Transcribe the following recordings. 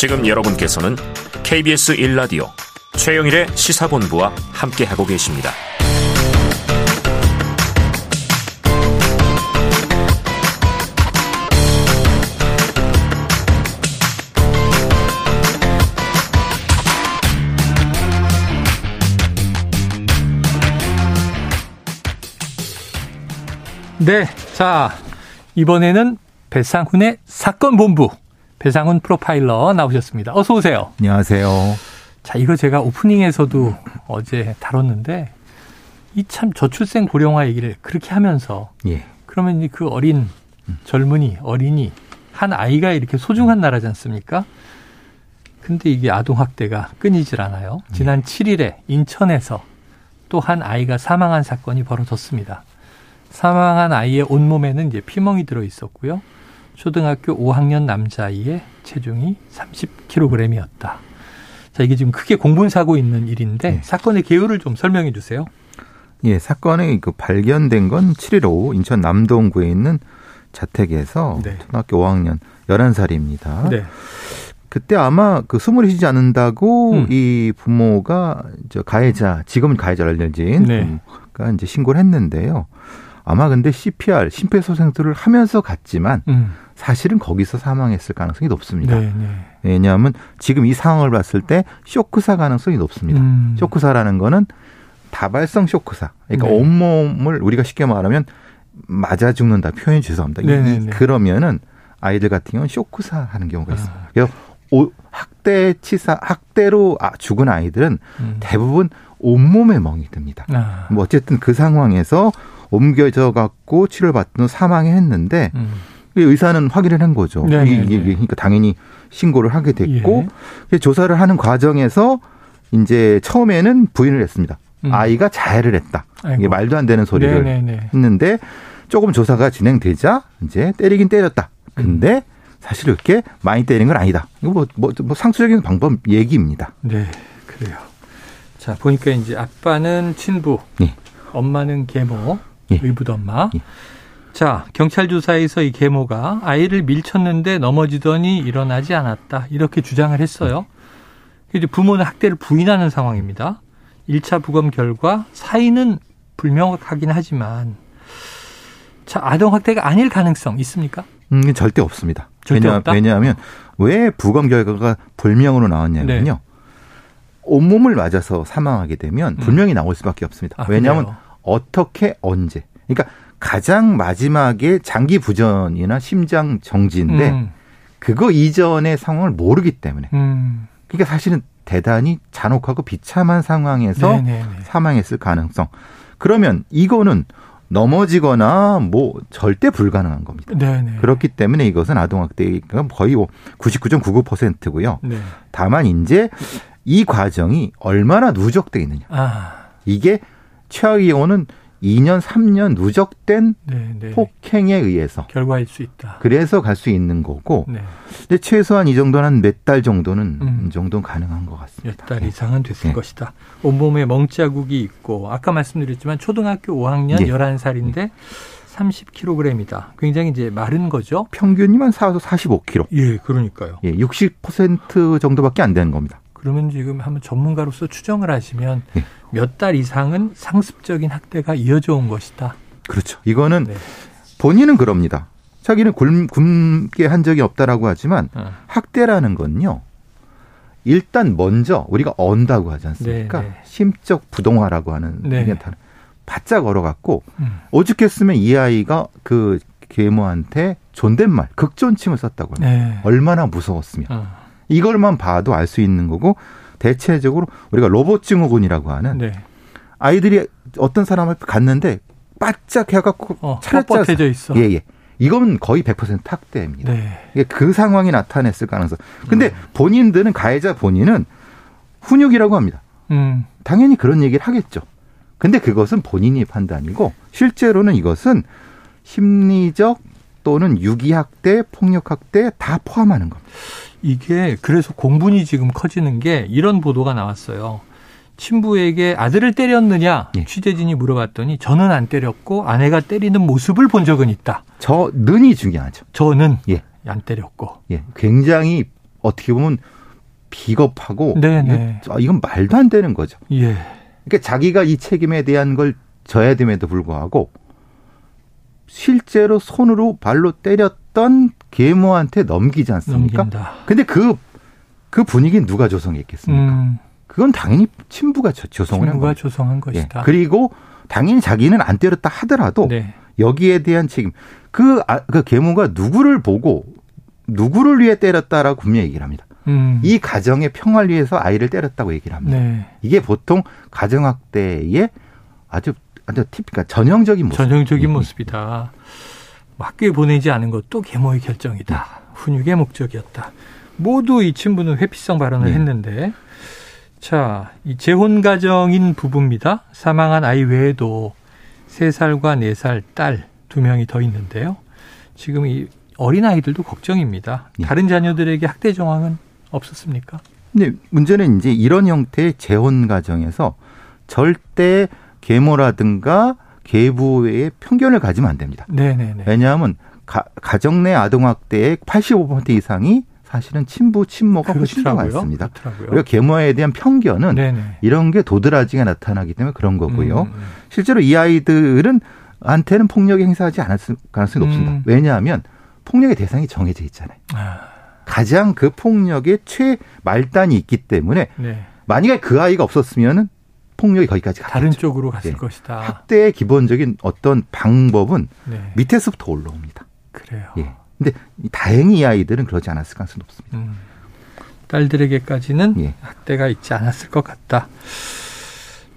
지금 여러분께서는 KBS 1라디오 최영일의 시사본부와 함께하고 계십니다. 네. 자, 이번에는 배상훈의 사건 본부. 배상훈 프로파일러 나오셨습니다. 어서 오세요. 안녕하세요. 자, 이거 제가 오프닝에서도 어제 다뤘는데 이 참 저출생 고령화 얘기를 그렇게 하면서 예. 그러면 그 어린 젊은이 어린이 한 아이가 이렇게 소중한 나라지 않습니까? 근데 이게 아동 학대가 끊이질 않아요. 지난 7일에 인천에서 또 한 아이가 사망한 사건이 벌어졌습니다. 사망한 아이의 온몸에는 이제 피멍이 들어 있었고요. 초등학교 5학년 남자아이의 체중이 30kg이었다. 자, 이게 지금 크게 공분사고 있는 일인데 네. 사건의 개요를 좀 설명해 주세요. 예, 사건이 그 발견된 건 7일 오후 인천 남동구에 있는 자택에서 네. 초등학교 5학년 11살입니다. 네. 그때 아마 그 숨을 쉬지 않는다고 음. 이 부모가 저 가해자, 지금은 가해자를 알려진 네. 부모가 이제 신고를 했는데요. 아마 근데 CPR, 심폐소생술을 하면서 갔지만 음. 사실은 거기서 사망했을 가능성이 높습니다. 네, 네. 왜냐하면 지금 이 상황을 봤을 때 쇼크사 가능성이 높습니다. 음. 쇼크사라는 거는 다발성 쇼크사. 그러니까 네. 온몸을 우리가 쉽게 말하면 맞아 죽는다. 표현 죄송합니다. 이- 네네네. 그러면은 아이들 같은 경우는 쇼크사 하는 경우가. 아. 그래서 오- 학대 치사 학대로 아- 죽은 아이들은 음. 대부분 온몸에 멍이 듭니다. 아. 뭐 어쨌든 그 상황에서 옮겨져 갖고 치료를 받던 후 사망했는데 음. 이 의사는 확인을 한 거죠. 네네네. 이게, 이게 그러니까 당연히 신고를 하게 됐고 예. 조사를 하는 과정에서 이제 처음에는 부인을 했습니다. 음. 아이가 자해를 했다. 이게 아이고. 말도 안 되는 소리를 네네네. 했는데 조금 조사가 진행되자 이제 때리긴 때렸다. 근데 음. 사실 그렇게 많이 때린 건 아니다. 이거 뭐, 뭐, 뭐 상투적인 방법 얘기입니다. 네, 그래요. 자, 보니까 이제 아빠는 친부, 예. 엄마는 계모, 예. 의붓엄마. 예. 자, 경찰 조사에서 이 계모가 아이를 밀쳤는데 넘어지더니 일어나지 않았다. 이렇게 주장을 했어요. 이제 부모는 학대를 부인하는 상황입니다. 1차 부검 결과 사인은 불명확하긴 하지만 자, 아동 학대가 아닐 가능성 있습니까? 음, 절대 없습니다. 절대 왜냐, 없다? 왜냐하면 왜 부검 결과가 불명으로 나왔냐면요. 네. 온몸을 맞아서 사망하게 되면 불명이 나올 수밖에 없습니다. 아, 왜냐하면 그래요? 어떻게 언제. 그러니까 가장 마지막에 장기 부전이나 심장 정지인데 음, 그거 이전의 상황을 모르기 때문에. 음, 그러니까 사실은 대단히 잔혹하고 비참한 상황에서 네네네. 사망했을 가능성. 그러면 이거는 넘어지거나 뭐 절대 불가능한 겁니다. 네네. 그렇기 때문에 이것은 아동학대가 거의 뭐 99.99%고요. 네. 다만 이제 이 과정이 얼마나 누적돼 있느냐. 아, 이게 최악의 경우는 2년, 3년 누적된 네네. 폭행에 의해서 결과일 수 있다. 그래서 갈 수 있는 거고 네. 근데 최소한 이 정도는 몇 달 정도는 음. 이 정도는 가능한 것 같습니다. 몇 달 이상은 됐을 네. 것이다. 온몸에 멍자국이 있고 아까 말씀드렸지만 초등학교 5학년 예. 11살인데 30kg이다. 굉장히 이제 마른 거죠. 평균이면 4, 45kg. 예, 그러니까요. 예, 60% 정도밖에 안 되는 겁니다. 그러면 지금 한번 전문가로서 추정을 하시면 예. 몇달 이상은 상습적인 학대가 이어져 온 것이다. 그렇죠. 이거는 네. 본인은 그럽니다. 자기는 굶, 굶게 한 적이 없다라고 하지만 어. 학대라는 건요. 일단 먼저 우리가 언다고 하지 않습니까? 네, 네. 심적 부동화라고 하는 네. 게 다- 바짝 얼어갖고 음. 오죽했으면 이 아이가 그 계모한테 존댓말, 극존칭을 썼다고 합니다. 네. 얼마나 무서웠으면 어. 이걸만 봐도 알 수 있는 거고 대체적으로 우리가 로봇 증후군이라고 하는 네. 아이들이 어떤 사람을 갔는데 바짝 해갖고 어, 차렷 뻣뻣해져 있어. 예, 예. 이건 거의 100% 학대입니다. 네. 이게 그 상황이 나타냈을 가능성. 근데 본인들은 가해자 본인은 훈육이라고 합니다. 음. 당연히 그런 얘기를 하겠죠. 근데 그것은 본인이 판단이고 실제로는 이것은 심리적 또는 유기학대, 폭력학대 다 포함하는 겁니다. 이게 그래서 공분이 지금 커지는 게 이런 보도가 나왔어요. 친부에게 아들을 때렸느냐 예. 취재진이 물어봤더니 저는 안 때렸고 아내가 때리는 모습을 본 적은 있다. 저 는이 중요하죠. 저는 예. 안 때렸고. 예. 굉장히 어떻게 보면 비겁하고 네네. 이건, 아, 이건 말도 안 되는 거죠. 예. 그러니까 자기가 이 책임에 대한 걸 져야 됨에도 불구하고 실제로 손으로 발로 때렸던 계모한테 넘기지 않습니까? 넘긴다. 근데 그, 그 분위기는 누가 조성했겠습니까? 음, 그건 당연히 친부가 조- 조성을 한 친구가 거죠. 조성한 예. 것이다. 그리고 당연히 자기는 안 때렸다 하더라도 네. 여기에 대한 책임. 그, 아, 그 계모가 누구를 보고 누구를 위해 때렸다라고 분명히 얘기를 합니다. 음, 이 가정의 평화를 위해서 아이를 때렸다고 얘기를 합니다. 네. 이게 보통 가정학대의 아주 아주 티피가 전형적인 모습. 전형적인 음, 모습이다. 뭐 학교에 보내지 않은 것도 계모의 결정이다. 훈육의 목적이었다. 모두 이 친부는 회피성 발언을 네. 했는데, 자, 이 재혼 가정인 부부입니다. 사망한 아이 외에도 세살과네 살 딸 두 명이 더 있는데요. 지금 이 어린 아이들도 걱정입니다. 예. 다른 자녀들에게 학대 정황은 없었습니까? 근데 문제는 이제 이런 형태의 재혼 가정에서 절대 계모라든가 계부의 편견을 가지면 안 됩니다. 네네네. 왜냐하면 가, 가정 내 아동학대의 85% 이상이 사실은 친부 친모가 훨씬 더. 많습니다. 그렇더라고요. 우리가 계모에 대한 편견은 네네. 이런 게 도드라지게 나타나기 때문에 그런 거고요. 음, 음. 실제로 이 아이들은 한테는 폭력이 행사하지 않았을 가능성이 높습니다. 음. 왜냐하면 폭력의 대상이 정해져 있잖아요. 아, 가장 그 폭력의 최말단이 있기 때문에 네. 만약에 그 아이가 없었으면은 폭력이 거기까지 다른 갔겠죠. 쪽으로 갔을 예. 것이다. 학대의 기본적인 어떤 방법은 네. 밑에서부터 올라옵니다. 그래요. 예. 근데 다행히 이 아이들은 그러지 않았을 가능성이 높습니다. 음. 딸들에게까지는 예. 학대가 있지 않았을 것 같다.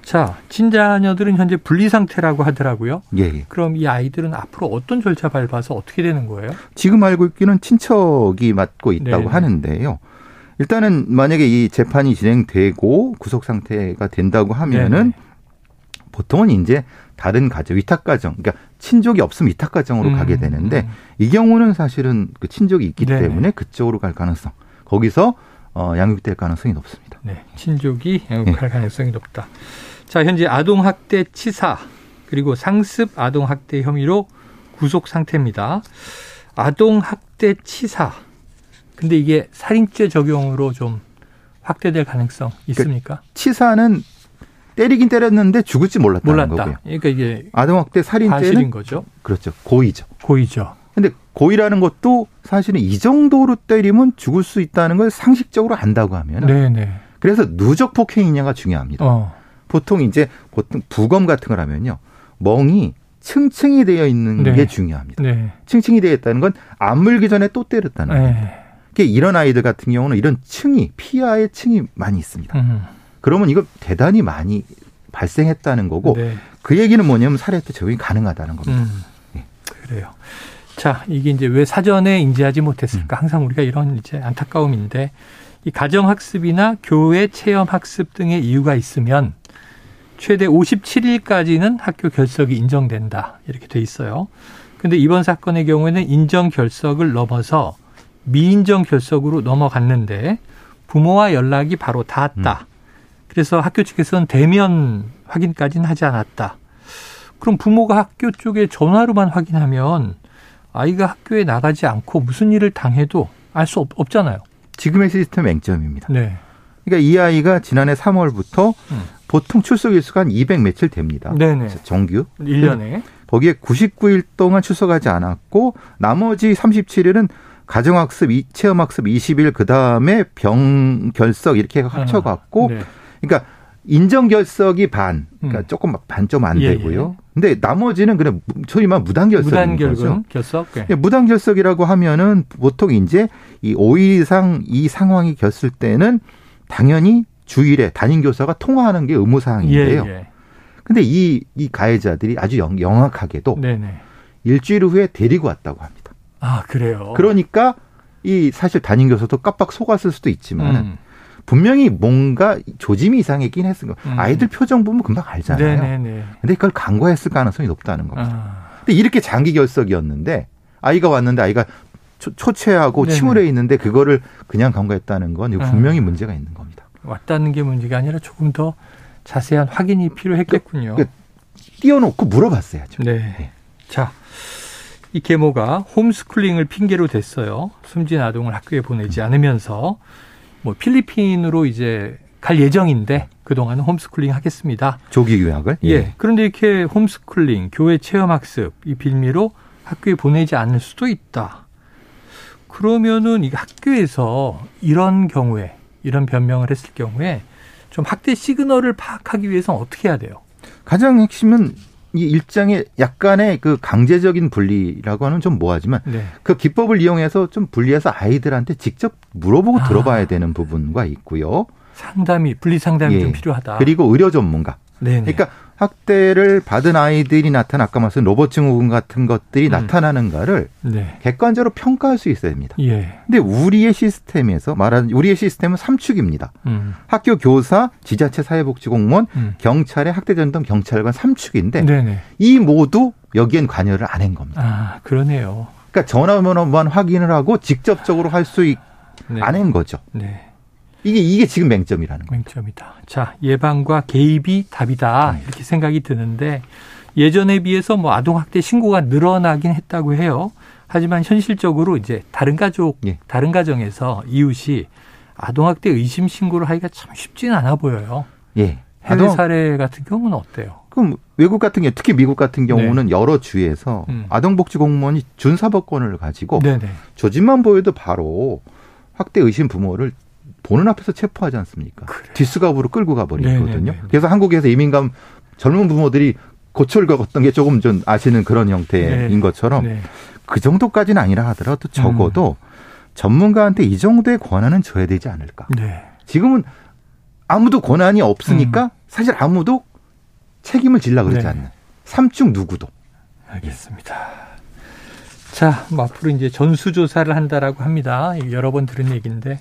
자, 친자녀들은 현재 분리 상태라고 하더라고요. 예, 예. 그럼 이 아이들은 앞으로 어떤 절차 밟아서 어떻게 되는 거예요? 지금 알고 있기는 친척이 맡고 있다고 네네. 하는데요. 일단은 만약에 이 재판이 진행되고 구속 상태가 된다고 하면은 네네. 보통은 이제 다른 가정, 위탁 가정, 그러니까 친족이 없으면 위탁 가정으로 음, 가게 되는데 음. 이 경우는 사실은 그 친족이 있기 네네. 때문에 그쪽으로 갈 가능성, 거기서 어, 양육될 가능성이 높습니다. 네, 친족이 양육할 가능성이 높다. 자, 현재 아동 학대 치사 그리고 상습 아동 학대 혐의로 구속 상태입니다. 아동 학대 치사. 근데 이게 살인죄 적용으로 좀 확대될 가능성 있습니까? 치사는 때리긴 때렸는데 죽을지 몰랐다는 몰랐다. 거고요. 그러니까 이게 아동학대 살인죄는 거죠. 그렇죠 고의죠. 고의죠. 근데 고의라는 것도 사실은 이 정도로 때리면 죽을 수 있다는 걸 상식적으로 안다고 하면 은 네네. 그래서 누적 폭행이냐가 중요합니다. 어. 보통 이제 보통 부검 같은 걸 하면요 멍이 층층이 되어 있는 네. 게 중요합니다. 네. 층층이 되어 있다는 건 안 물기 전에 또 때렸다는 거예요. 네. 그러니까 이런 아이들 같은 경우는 이런 층이 피하의 층이 많이 있습니다. 음. 그러면 이거 대단히 많이 발생했다는 거고 네. 그 얘기는 뭐냐면 때 적용이 가능하다는 겁니다. 음. 예. 그래요. 자, 이게 이제 왜 사전에 인지하지 음. 못했을까? 항상 우리가 이런 이제 안타까움인데 이 가정 학습이나 교회 체험 학습 등의 이유가 있으면 최대 57일까지는 학교 결석이 인정된다. 이렇게 돼 있어요. 근데 이번 사건의 경우에는 인정 결석을 넘어서 미인정 결석으로 넘어갔는데 부모와 연락이 바로 닿았다. 그래서 학교 측에서는 대면 확인까지는 하지 않았다. 그럼 부모가 학교 쪽에 전화로만 확인하면 아이가 학교에 나가지 않고 무슨 일을 당해도 알 수 없잖아요. 지금의 시스템 맹점입니다. 네. 그러니까 이 아이가 지난해 3월부터 음. 보통 출석 일수가 한 200 며칠 됩니다. 네네. 정규. 1년에. 거기에 99일 동안 출석하지 않았고 나머지 37일은 가정학습, 이- 체험학습 20일 그 다음에 병결석 이렇게 합쳐 갖고 네. 그러니까 인정 결석이 반, 그러니까 음. 조금 반 좀안 예, 되고요. 근데 나머지는 그냥 소위 말 무단 결석인 거죠. 네. 예, 무단 결석이라고 하면은 보통 이제 이 5일 이상 이 상황이 겼을 때는 당연히 주일에 담임 교사가 통화하는 게 의무 사항인데요. 예, 예. 근데 이, 이 가해자들이 아주 영, 영악하게도 네네. 일주일 후에 데리고 왔다고 합니다. 아, 그래요. 그러니까 이 사실 담임 교사도 깜빡 속았을 수도 있지만 은 음. 분명히 뭔가 조짐이 이상했긴 했을 거. 음. 아이들 표정 보면 금방 알잖아요. 네네네. 근데 그걸 간과했을 가능성이 높다는 겁니다. 아, 근데 이렇게 장기 결석이었는데 아이가 왔는데 아이가 초, 초췌하고 네네. 침울해 있는데 그거를 그냥 간과했다는 건 이거 아. 분명히 문제가 있는 겁니다. 왔다는 게 문제가 아니라 조금 더 자세한 확인이 필요했겠군요. 그- 띄워놓고 물어봤어야죠. 네. 네. 자, 이 계모가 홈스쿨링을 핑계로 댔어요. 숨진 아동을 학교에 보내지 않으면서 뭐 필리핀으로 이제 갈 예정인데 그동안은 홈스쿨링 하겠습니다. 조기 유학을? 예. 예. 그런데 이렇게 홈스쿨링, 교회 체험 학습 이 빌미로 학교에 보내지 않을 수도 있다. 그러면은 이 학교에서 이런 경우에 이런 변명을 했을 경우에 좀 학대 시그널을 파악하기 위해서는 어떻게 해야 돼요? 가장 핵심은 이 일장의 약간의 그 강제적인 분리라고 하는 좀 뭐하지만 네. 그 기법을 이용해서 좀 분리해서 아이들한테 직접 물어보고 아. 들어봐야 되는 부분과 있고요. 상담이 분리 상담이 예. 좀 필요하다. 그리고 의료 전문가. 네네. 그러니까 학대를 받은 아이들이 나타나 아까 말씀 로봇 증후군 같은 것들이 음. 나타나는가를 네. 객관적으로 평가할 수 있어야 됩니다. 예. 근데 우리의 시스템에서 말하는 우리의 시스템은 삼축입니다. 음. 학교 교사, 지자체 사회복지공무원, 음. 경찰의 학대 전담 경찰관 삼축인데 네네. 이 모두 여기엔 관여를 안 한 겁니다. 아, 그러네요. 그러니까 전화번호만 확인을 하고 직접적으로 할 수 안한 네. 거죠. 네. 이게 이게 지금 맹점이라는 거예요. 맹점이다. 자, 예방과 개입이 답이다. 이렇게 생각이 드는데 예전에 비해서 뭐 아동 학대 신고가 늘어나긴 했다고 해요. 하지만 현실적으로 이제 다른 가족, 예. 다른 가정에서 이웃이 아동 학대 의심 신고를 하기가 참 쉽지는 않아 보여요. 예. 해외 사례 같은 경우는 어때요? 그럼 외국 같은 경우 특히 미국 같은 경우는 네. 여러 주에서 음. 아동복지 공무원이 준사법권을 가지고 네네. 조짐만 보여도 바로 학대 의심 부모를 보는 앞에서 체포하지 않습니까? 그래. 뒷수갑으로 끌고 가버리거든요. 네네네. 네, 네. 그래서 한국에서 이민감 젊은 부모들이 고초를 겪었던 게 조금 좀 아시는 그런 형태인 네. 것처럼 네. 그 정도까지는 아니라 하더라도 적어도 음. 전문가한테 이 정도의 권한은 줘야 되지 않을까. 네. 지금은 아무도 권한이 없으니까 음. 사실 아무도 책임을 질라 그러지 네. 않는. 삼중 누구도. 알겠습니다. 자, 뭐 앞으로 이제 전수조사를 한다라고 합니다. 여러 번 들은 얘기인데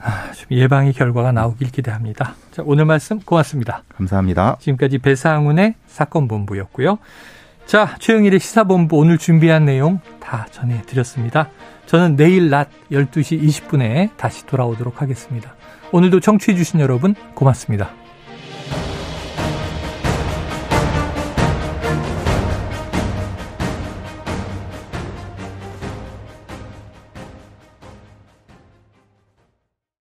아, 좀 예방의 결과가 나오길 기대합니다. 자, 오늘 말씀 고맙습니다. 감사합니다. 지금까지 배상훈의 사건 본부였고요. 자, 최영일의 시사본부 오늘 준비한 내용 다 전해드렸습니다. 저는 내일 낮 12시 20분에 다시 돌아오도록 하겠습니다. 오늘도 청취해주신 여러분 고맙습니다.